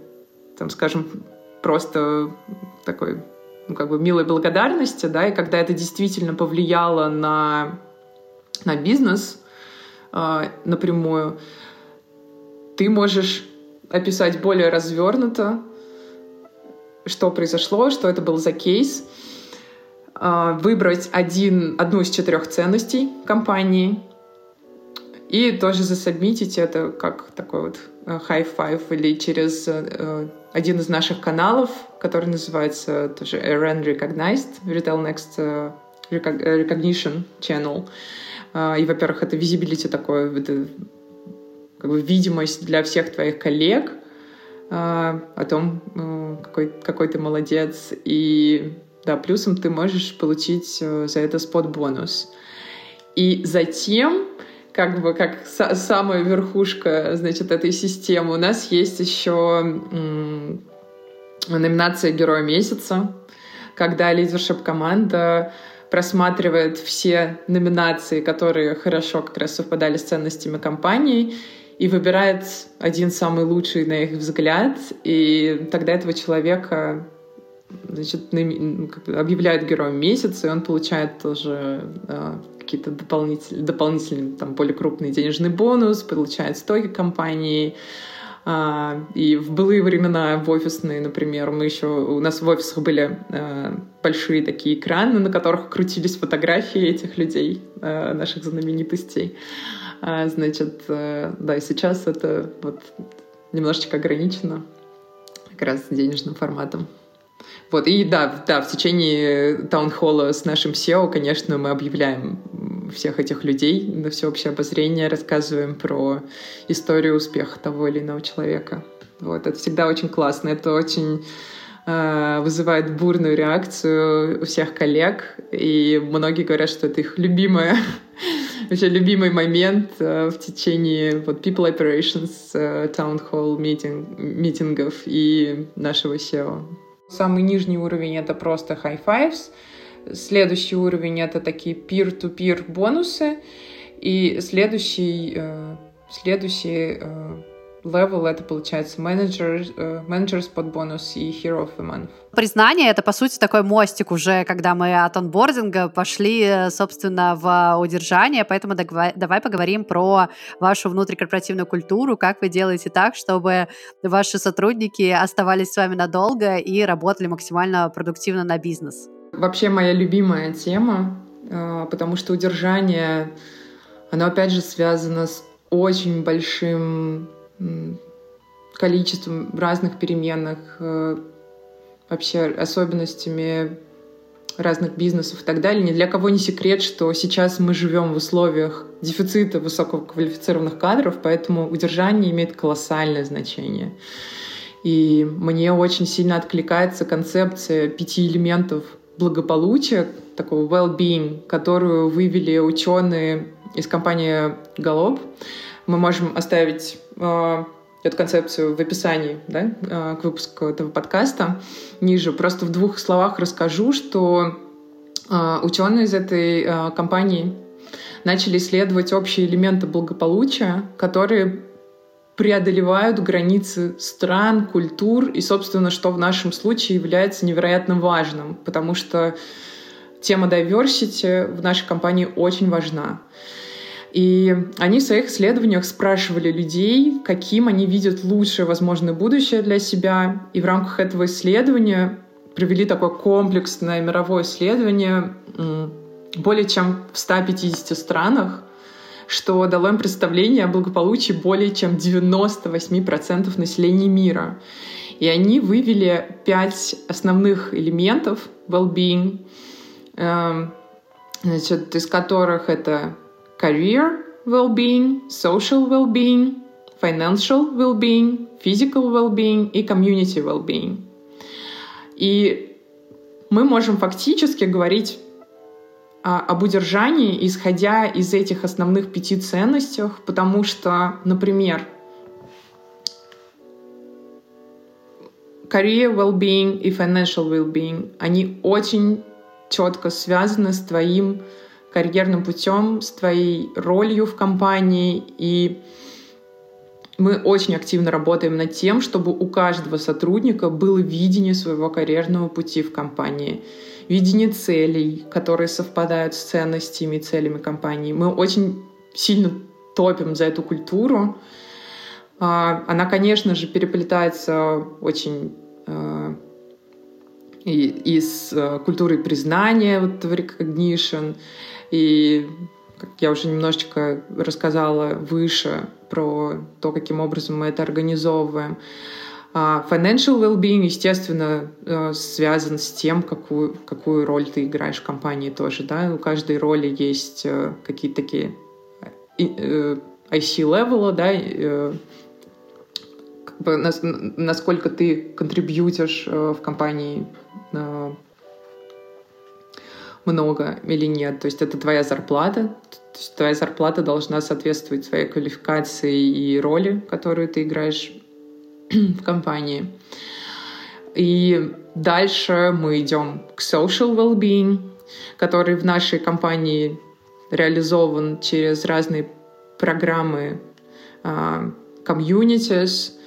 там, скажем, просто такой, ну, как бы милой благодарности, да, и когда это действительно повлияло на, на бизнес, э, напрямую, ты можешь описать более развернуто, что произошло, что это был за кейс, э, выбрать один, одну из четырех ценностей компании и тоже засобмитить это как такой вот high five или через один из наших каналов, который называется тоже RN Recognized, Retail Next Recognition Channel. И, во-первых, это visibility такое, это как бы видимость для всех твоих коллег о том, какой, какой ты молодец. И да, плюсом ты можешь получить за это спот-бонус. И затем как бы как самая верхушка, значит, этой системы. У нас есть еще номинация Героя месяца, когда лидершип команда просматривает все номинации, которые хорошо как раз совпадали с ценностями компании, и выбирает один самый лучший на их взгляд, и тогда этого человека значит, объявляют героем месяца, и он получает тоже а, какие-то дополнительные, дополнительные, там, более крупный денежный бонус, получает стоки компании. А, и в былые времена в офисные, например, мы еще у нас в офисах были а, большие такие экраны, на которых крутились фотографии этих людей, а, наших знаменитостей. Значит, да, и сейчас это вот немножечко ограничено как раз денежным форматом. Вот, и да, да, в течение таунхолла с нашим SEO, конечно, мы объявляем всех этих людей на всеобщее обозрение, рассказываем про историю успеха того или иного человека. Вот, это всегда очень классно, это очень э, вызывает бурную реакцию у всех коллег, и многие говорят, что это их любимая вообще любимый момент э, в течение вот people operations, э, town hall meeting, митингов и нашего SEO. Самый нижний уровень — это просто high fives. Следующий уровень — это такие peer-to-peer бонусы. И следующий, э, следующий э, level это получается менеджер, э, менеджер спот бонус и hero of the month. Признание — это, по сути, такой мостик уже, когда мы от онбординга пошли, собственно, в удержание, поэтому давай поговорим про вашу внутрикорпоративную культуру, как вы делаете так, чтобы ваши сотрудники оставались с вами надолго и работали максимально продуктивно на бизнес. Вообще моя любимая тема, э, потому что удержание, оно опять же связано с очень большим количеством разных переменных, э, вообще особенностями разных бизнесов и так далее. Ни для кого не секрет, что сейчас мы живем в условиях дефицита высококвалифицированных кадров, поэтому удержание имеет колоссальное значение. И мне очень сильно откликается концепция пяти элементов благополучия, такого well-being, которую вывели ученые из компании Gallup. Мы можем оставить э, эту концепцию в описании да, э, к выпуску этого подкаста ниже. Просто в двух словах расскажу, что э, ученые из этой компании начали исследовать общие элементы благополучия, которые преодолевают границы стран, культур и, собственно, что в нашем случае является невероятно важным, потому что тема diversity в нашей компании очень важна. И они в своих исследованиях спрашивали людей, каким они видят лучшее возможное будущее для себя. И в рамках этого исследования провели такое комплексное мировое исследование более чем в 150 странах, что дало им представление о благополучии более чем 98% населения мира. И они вывели пять основных элементов well-being, эм, значит, из которых это career well-being, social well-being, financial well-being, physical well-being и community well-being. И мы можем фактически говорить а, об удержании, исходя из этих основных пяти ценностей, потому что, например, career well-being и financial well-being, они очень четко связаны с твоим карьерным путем, с твоей ролью в компании. И мы очень активно работаем над тем, чтобы у каждого сотрудника было видение своего карьерного пути в компании, видение целей, которые совпадают с ценностями и целями компании. Мы очень сильно топим за эту культуру. А, она, конечно же, переплетается очень а, и, и с а, культурой признания, вот recognition, и как я уже немножечко рассказала выше про то, каким образом мы это организовываем. А financial well-being, естественно, э, связан с тем, какую, какую роль ты играешь в компании тоже. Да? У каждой роли есть э, какие-то такие IC-левела, да, как бы насколько ты контрибьютишь в компании много или нет. То есть это твоя зарплата. То есть твоя зарплата должна соответствовать своей квалификации и роли, которую ты играешь в компании. И дальше мы идем к social well-being, который в нашей компании реализован через разные программы uh, communities,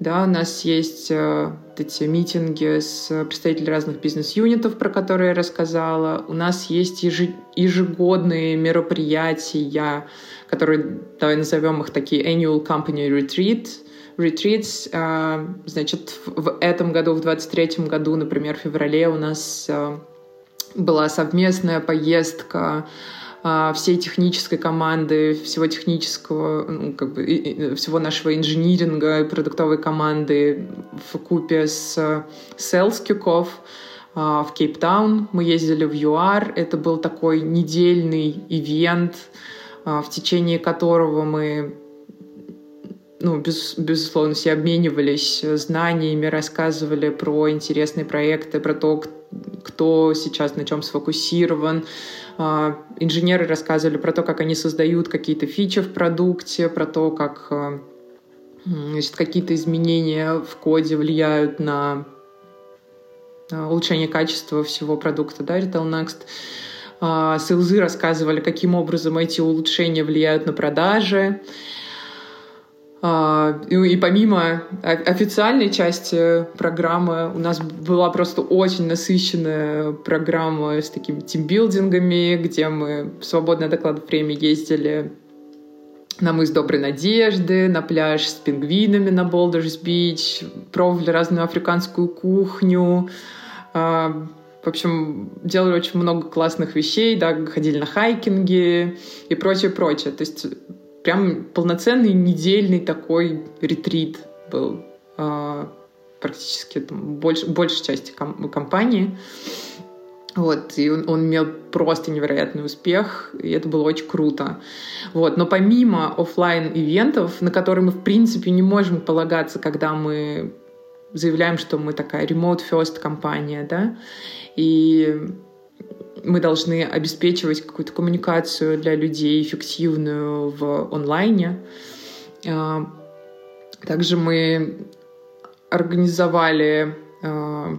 да, у нас есть э, эти митинги с представителями разных бизнес-юнитов, про которые я рассказала. У нас есть ежегодные мероприятия, которые, давай назовем их такие annual company retreat, retreats. Э, значит, в этом году, в 23 году, например, в феврале у нас э, была совместная поездка всей технической команды, всего технического, ну, как бы, всего нашего инжиниринга и продуктовой команды в купе с Sales Kickoff а, в Кейптаун. Мы ездили в ЮАР. Это был такой недельный ивент, а, в течение которого мы ну, без, безусловно, все обменивались знаниями, рассказывали про интересные проекты, про то, кто сейчас на чем сфокусирован, а, инженеры рассказывали про то, как они создают какие-то фичи в продукте, про то, как а, значит, какие-то изменения в коде влияют на улучшение качества всего продукта, да, Retail Next. Сейлзы рассказывали, каким образом эти улучшения влияют на продажи. А, и помимо официальной части программы у нас была просто очень насыщенная программа с такими тимбилдингами, где мы в свободное докладное время ездили на мыс Доброй Надежды, на пляж с пингвинами на Болдерс Бич, пробовали разную африканскую кухню. А, в общем, делали очень много классных вещей, да, ходили на хайкинги и прочее, прочее. То есть прям полноценный недельный такой ретрит был э, практически там, больш, большей части ком- компании. Вот, и он, он имел просто невероятный успех, и это было очень круто. Вот, но помимо офлайн ивентов на которые мы, в принципе, не можем полагаться, когда мы заявляем, что мы такая remote first компания, да, и мы должны обеспечивать какую-то коммуникацию для людей эффективную в онлайне. А, также мы организовали а,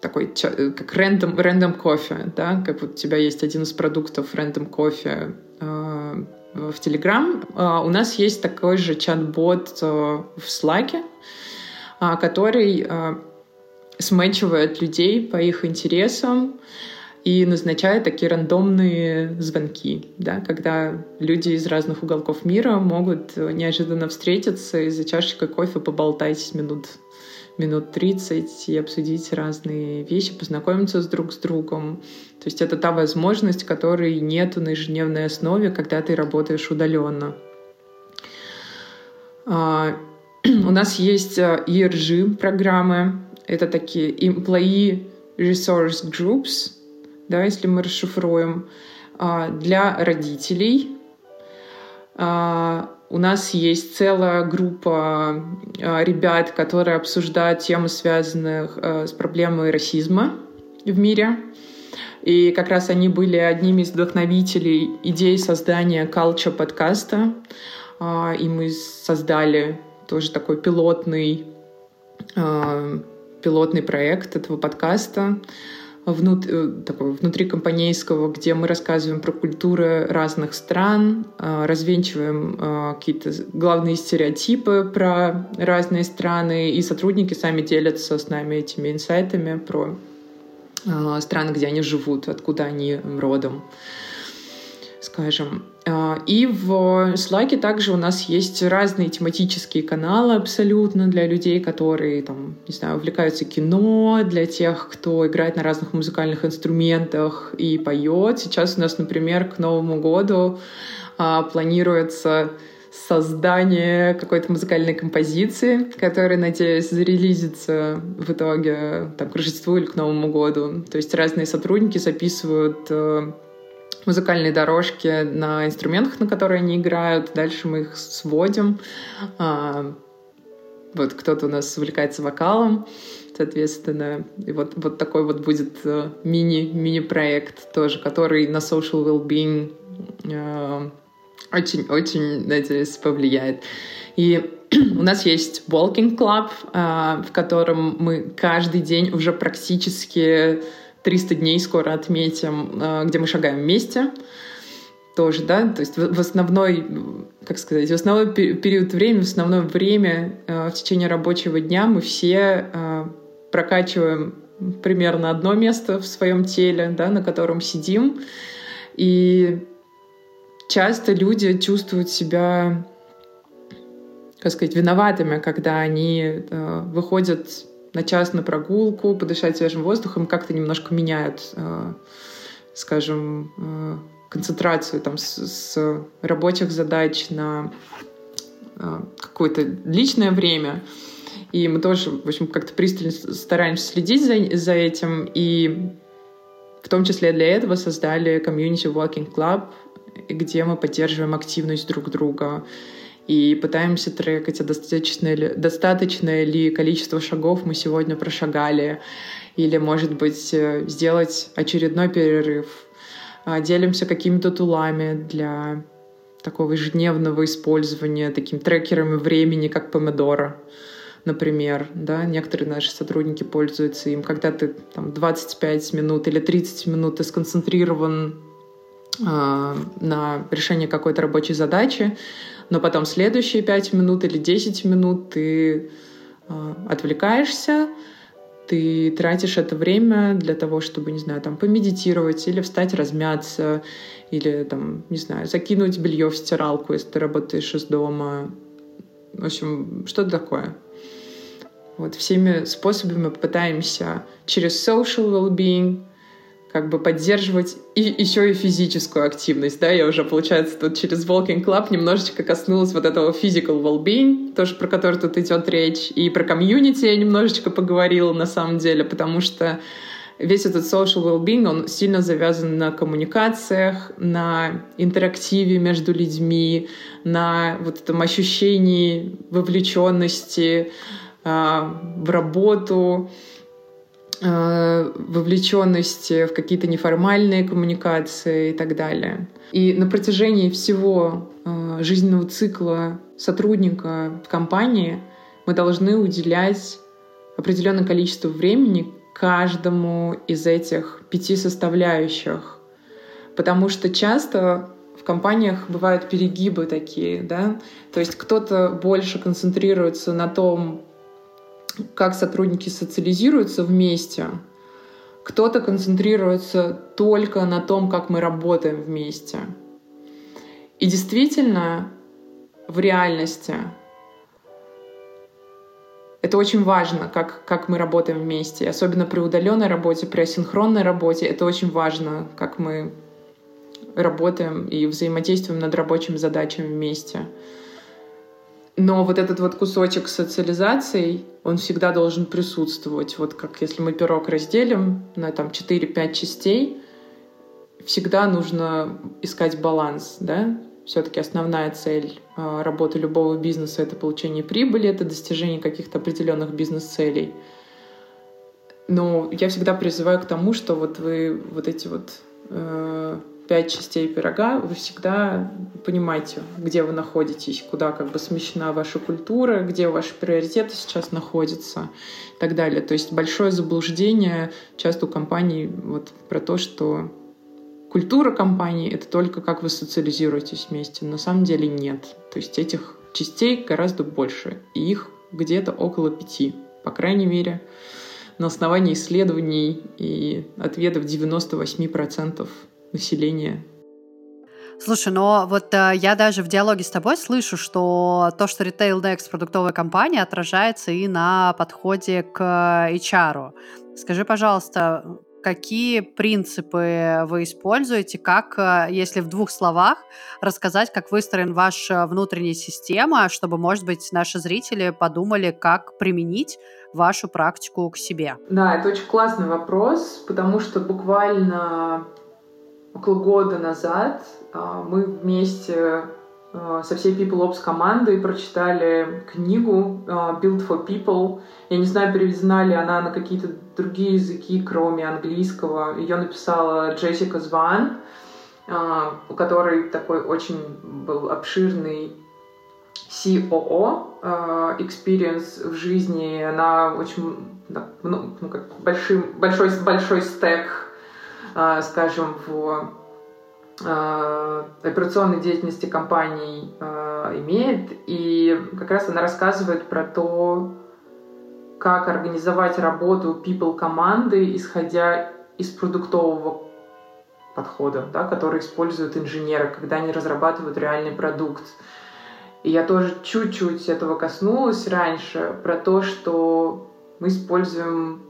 такой как рандом, рандом кофе, да, как вот у тебя есть один из продуктов рандом кофе а, в Telegram. У нас есть такой же чат-бот в Slack, который смечивает людей по их интересам и назначает такие рандомные звонки, да, когда люди из разных уголков мира могут неожиданно встретиться и за чашечкой кофе поболтать минут минут 30 и обсудить разные вещи, познакомиться с друг с другом. То есть это та возможность, которой нет на ежедневной основе, когда ты работаешь удаленно. А, у нас есть ERG-программы, это такие employee resource groups, да, если мы расшифруем, а, для родителей. А, у нас есть целая группа а, ребят, которые обсуждают темы, связанные с проблемой расизма в мире. И как раз они были одними из вдохновителей идеи создания Culture подкаста. И мы создали тоже такой пилотный пилотный проект этого подкаста внут, э, такого внутрикомпанейского, где мы рассказываем про культуры разных стран, э, развенчиваем э, какие-то главные стереотипы про разные страны, и сотрудники сами делятся с нами этими инсайтами про страны, где они живут, откуда они родом, скажем. А, и в Slack также у нас есть разные тематические каналы абсолютно для людей, которые, там, не знаю, увлекаются кино, для тех, кто играет на разных музыкальных инструментах и поет. Сейчас у нас, например, к Новому году а, планируется создание какой-то музыкальной композиции, которая, надеюсь, зарелизится в итоге там, к Рождеству или к Новому году. То есть разные сотрудники записывают э, музыкальные дорожки на инструментах, на которые они играют. Дальше мы их сводим. А, вот кто-то у нас увлекается вокалом, соответственно. И вот, вот такой вот будет э, мини, мини-проект тоже, который на social well-being очень-очень, э, надеюсь, повлияет. И у нас есть Walking Club, э, в котором мы каждый день уже практически 300 дней скоро отметим, э, где мы шагаем вместе. Тоже, да, то есть в основной, как сказать, в основной период времени, в основное время э, в течение рабочего дня мы все э, прокачиваем примерно одно место в своем теле, да, на котором сидим, и часто люди чувствуют себя, как сказать, виноватыми, когда они выходят на час на прогулку, подышать свежим воздухом, как-то немножко меняют, э, скажем, э, концентрацию там, с, с рабочих задач на э, какое-то личное время. И мы тоже, в общем, как-то пристально стараемся следить за, за этим. И в том числе для этого создали комьюнити Walking Club, где мы поддерживаем активность друг друга и пытаемся трекать, а достаточно ли, достаточное ли количество шагов мы сегодня прошагали, или, может быть, э, сделать очередной перерыв. А, делимся какими-то тулами для такого ежедневного использования, таким трекерами времени, как помидора, например. Да? Некоторые наши сотрудники пользуются им. Когда ты там, 25 минут или 30 минут ты сконцентрирован э, на решении какой-то рабочей задачи, но потом следующие 5 минут или 10 минут ты э, отвлекаешься, ты тратишь это время для того, чтобы, не знаю, там, помедитировать или встать, размяться, или, там, не знаю, закинуть белье в стиралку, если ты работаешь из дома. В общем, что-то такое. Вот всеми способами пытаемся через social well-being — как бы поддерживать и еще и физическую активность, да, я уже, получается, тут через Walking Club немножечко коснулась вот этого physical well-being, тоже про который тут идет речь, и про комьюнити я немножечко поговорила на самом деле, потому что весь этот social well-being, он сильно завязан на коммуникациях, на интерактиве между людьми, на вот этом ощущении вовлеченности э, в работу, вовлеченности в какие-то неформальные коммуникации и так далее. И на протяжении всего э, жизненного цикла сотрудника в компании мы должны уделять определенное количество времени каждому из этих пяти составляющих. Потому что часто в компаниях бывают перегибы такие, да, то есть кто-то больше концентрируется на том, как сотрудники социализируются вместе. Кто-то концентрируется только на том, как мы работаем вместе. И действительно, в реальности это очень важно, как, как мы работаем вместе. Особенно при удаленной работе, при асинхронной работе. Это очень важно, как мы работаем и взаимодействуем над рабочими задачами вместе. Но вот этот вот кусочек социализации, он всегда должен присутствовать. Вот как если мы пирог разделим на там 4-5 частей, всегда нужно искать баланс, да? Все-таки основная цель а, работы любого бизнеса — это получение прибыли, это достижение каких-то определенных бизнес-целей. Но я всегда призываю к тому, что вот вы вот эти вот э, пять частей пирога, вы всегда понимаете, где вы находитесь, куда как бы смещена ваша культура, где ваши приоритеты сейчас находятся и так далее. То есть большое заблуждение часто у компаний вот про то, что культура компании — это только как вы социализируетесь вместе. На самом деле нет. То есть этих частей гораздо больше, и их где-то около пяти, по крайней мере, на основании исследований и ответов 98% населения. Слушай, но вот э, я даже в диалоге с тобой слышу, что то, что Retail Next продуктовая компания, отражается и на подходе к HR. Скажи, пожалуйста, какие принципы вы используете, как, э, если в двух словах, рассказать, как выстроен ваша внутренняя система, чтобы, может быть, наши зрители подумали, как применить вашу практику к себе? Да, это очень классный вопрос, потому что буквально около года назад а, мы вместе а, со всей People Ops командой прочитали книгу а, Build for People. Я не знаю, переведена ли она на какие-то другие языки, кроме английского. Ее написала Джессика Зван, у которой такой очень был обширный COO experience в жизни. Она очень ну, ну, как большой, большой, большой стек, скажем, в Э, операционной деятельности компаний э, имеет. И как раз она рассказывает про то, как организовать работу people команды, исходя из продуктового подхода, да, который используют инженеры, когда они разрабатывают реальный продукт. И я тоже чуть-чуть этого коснулась раньше, про то, что мы используем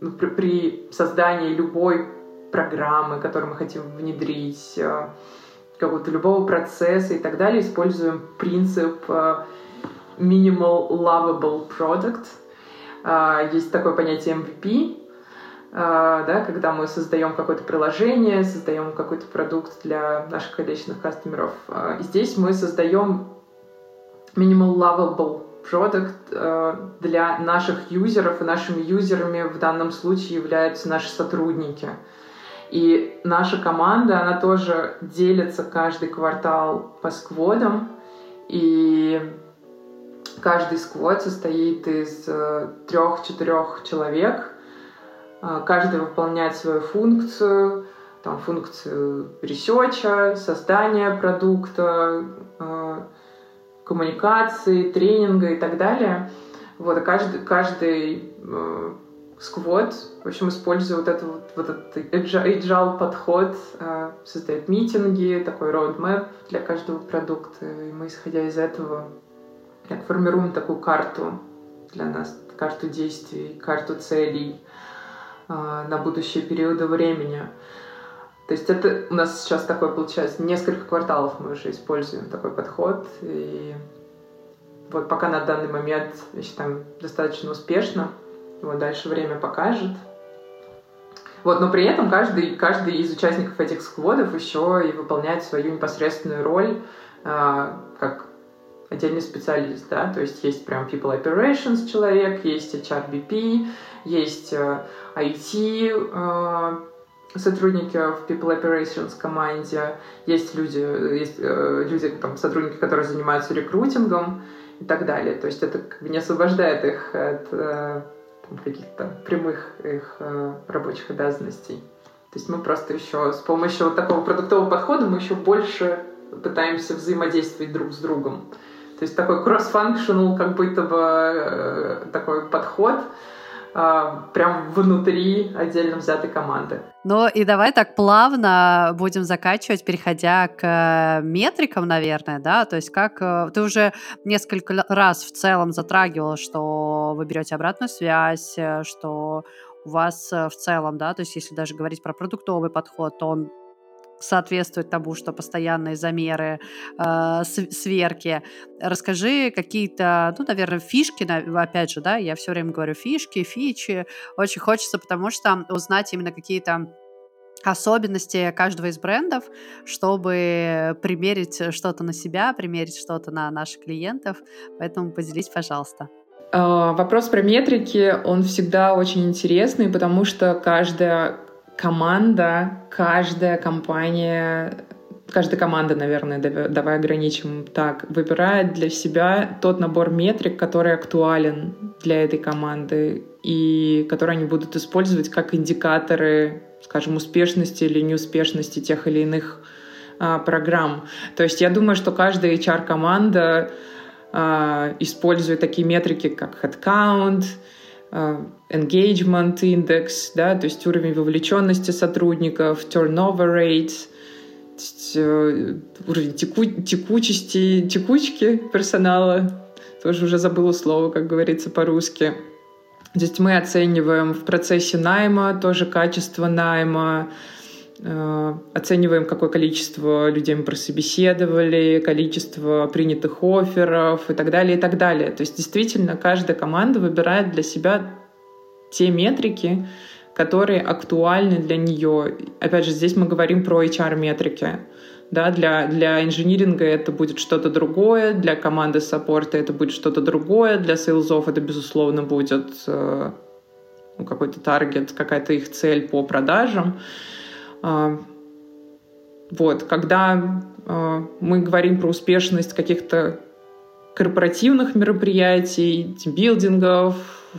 ну, при создании любой программы, которые мы хотим внедрить, э, какого-то любого процесса и так далее, используем принцип э, minimal lovable product. Э, есть такое понятие MVP, да, когда мы создаем какое-то приложение, создаем какой-то продукт для наших конечных кастомеров. Здесь мы создаем minimal lovable product для наших юзеров, и нашими юзерами в данном случае являются наши сотрудники. И наша команда, она тоже делится каждый квартал по скводам. И каждый сквод состоит из э, трех-четырех человек. Э, каждый выполняет свою функцию, там, функцию research а, создания продукта, э, коммуникации, тренинга и так далее. Вот, а каждый, каждый squad, в общем, используя вот, это, вот, вот этот agile подход, э, создает митинги, такой roadmap для каждого продукта, и мы, исходя из этого, как формируем такую карту для нас, карту действий, карту целей э, на будущие периоды времени. То есть это у нас сейчас такой получается, несколько кварталов мы уже используем такой подход, и вот пока на данный момент, я считаю, достаточно успешно. Вот дальше время покажет. Вот, но при этом каждый, каждый из участников этих скводов еще и выполняет свою непосредственную роль э, как отдельный специалист, да, то есть есть прям people operations человек, есть HRBP, есть э, IT э, сотрудники в people operations команде, есть люди, есть э, люди там сотрудники, которые занимаются рекрутингом и так далее. То есть это как бы не освобождает их от э, каких-то прямых их э, рабочих обязанностей. То есть мы просто еще с помощью вот такого продуктового подхода мы еще больше пытаемся взаимодействовать друг с другом. То есть такой cross-functional как будто бы э, такой подход, прям внутри отдельно взятой команды. Ну и давай так плавно будем заканчивать, переходя к метрикам, наверное, да, то есть как э, ты уже несколько раз в целом затрагивала, что вы берете обратную связь, э, что у вас э, в целом, да, то есть если даже говорить про продуктовый подход, то он соответствует тому, что постоянные замеры, э, сверки. Расскажи какие-то, ну, наверное, фишки, опять же, да, я все время говорю фишки, фичи. Очень хочется, потому что узнать именно какие-то особенности каждого из брендов, чтобы примерить что-то на себя, примерить что-то на наших клиентов. Поэтому поделись, пожалуйста. А, вопрос про метрики, он всегда очень интересный, потому что каждая команда, каждая компания, каждая команда, наверное, давай ограничим так, выбирает для себя тот набор метрик, который актуален для этой команды и который они будут использовать как индикаторы, скажем, успешности или неуспешности тех или иных а, программ. То есть я думаю, что каждая HR-команда а, использует такие метрики, как headcount, engagement index, да, то есть уровень вовлеченности сотрудников, turnover rate уровень теку, текучести, текучки персонала, тоже уже забыла слово, как говорится по-русски. Здесь мы оцениваем в процессе найма тоже качество найма, э, оцениваем, какое количество людей мы прособеседовали, количество принятых офферов и так далее, и так далее. То есть действительно каждая команда выбирает для себя те метрики, которые актуальны для нее. Опять же, здесь мы говорим про HR-метрики. Да, для, для инжиниринга это будет что-то другое, для команды support а это будет что-то другое, для sales ов это, безусловно, будет э, ну, какой-то target, какая-то их цель по продажам. Э, вот, когда э, мы говорим про успешность каких-то корпоративных мероприятий, тимбилдингов,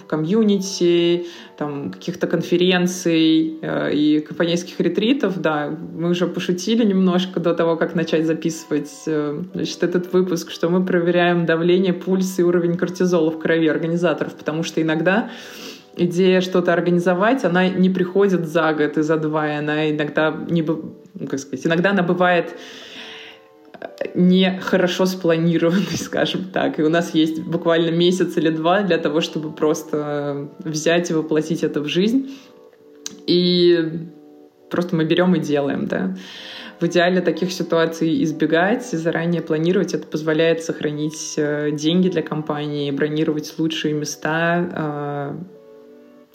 community, там, каких-то конференций э, и компанейских ретритов, да, мы уже пошутили немножко до того, как начать записывать э, значит, этот выпуск, что мы проверяем давление, пульс и уровень кортизола в крови организаторов, потому что иногда идея что-то организовать, она не приходит за год и за два, и она иногда не, как сказать, иногда она бывает не хорошо спланированный, скажем так. И у нас есть буквально месяц или два для того, чтобы просто взять и воплотить это в жизнь. И просто мы берем и делаем, да. В идеале таких ситуаций избегать, заранее планировать. Это позволяет сохранить э, деньги для компании, бронировать лучшие места, э,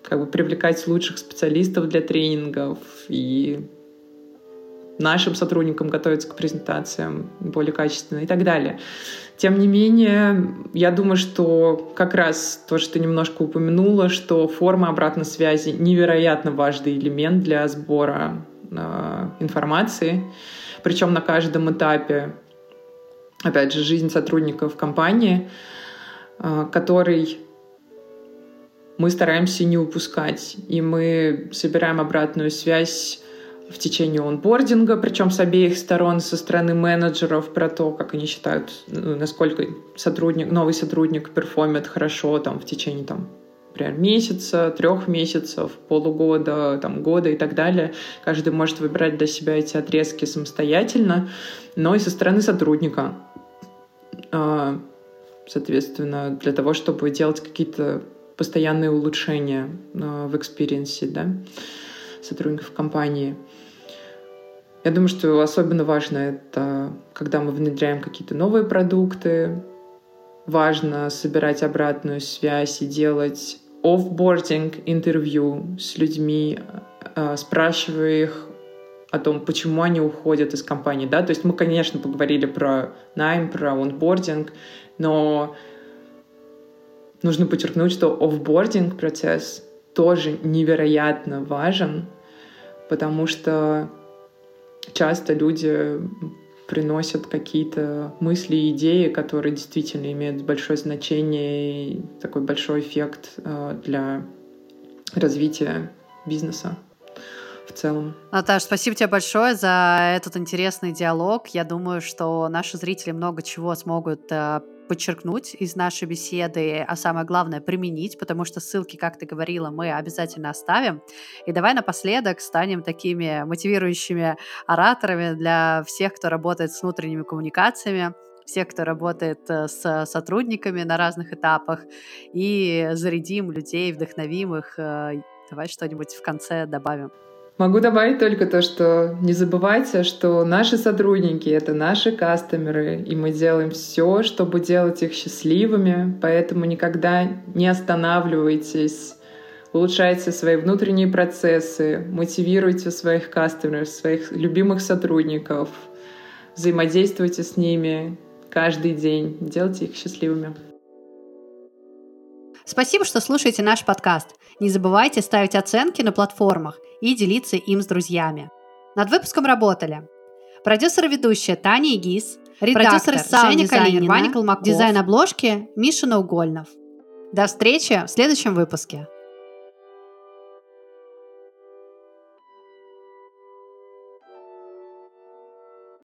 как бы привлекать лучших специалистов для тренингов и нашим сотрудникам готовиться к презентациям более качественно и так далее. Тем не менее, я думаю, что как раз то, что ты немножко упомянула, что форма обратной связи невероятно важный элемент для сбора э, информации, причем на каждом этапе, опять же, жизнь сотрудников компании, э, который мы стараемся не упускать, и мы собираем обратную связь в течение онбординга, причем с обеих сторон, со стороны менеджеров, про то, как они считают, ну, насколько сотрудник, новый сотрудник перформит хорошо там, в течение там, например, месяца, трех месяцев, полугода, там, года и так далее. Каждый может выбирать для себя эти отрезки самостоятельно, но и со стороны сотрудника. А, соответственно, для того, чтобы делать какие-то постоянные улучшения а, в experience е да, сотрудников компании. Я думаю, что особенно важно это, когда мы внедряем какие-то новые продукты. Важно собирать обратную связь и делать offboarding интервью с людьми, э, спрашивая их о том, почему они уходят из компании. Да? То есть мы, конечно, поговорили про найм, про онбординг, но нужно подчеркнуть, что офбординг процесс тоже невероятно важен, потому что часто люди приносят какие-то мысли и идеи, которые действительно имеют большое значение и такой большой эффект э, для развития бизнеса в целом. Наташ, спасибо тебе большое за этот интересный диалог. Я думаю, что наши зрители много чего смогут э, подчеркнуть из нашей беседы, а самое главное применить, потому что ссылки, как ты говорила, мы обязательно оставим. И давай напоследок станем такими мотивирующими ораторами для всех, кто работает с внутренними коммуникациями, всех, кто работает э, с сотрудниками на разных этапах, и зарядим людей, вдохновим их. Э, давай что-нибудь в конце добавим. Могу добавить только то, что не забывайте, что наши сотрудники — это наши кастомеры, и мы делаем все, чтобы делать их счастливыми, поэтому никогда не останавливайтесь, улучшайте свои внутренние процессы, мотивируйте своих кастомеров, своих любимых сотрудников, взаимодействуйте с ними каждый день, делайте их счастливыми. Спасибо, что слушаете наш подкаст. Не забывайте ставить оценки на платформах и делиться им с друзьями. Над выпуском работали продюсер и ведущая Таня Игис, редактор Женя Калинин, Ваня Колмаков, дизайн обложки Миша Наугольнов. До встречи в следующем выпуске.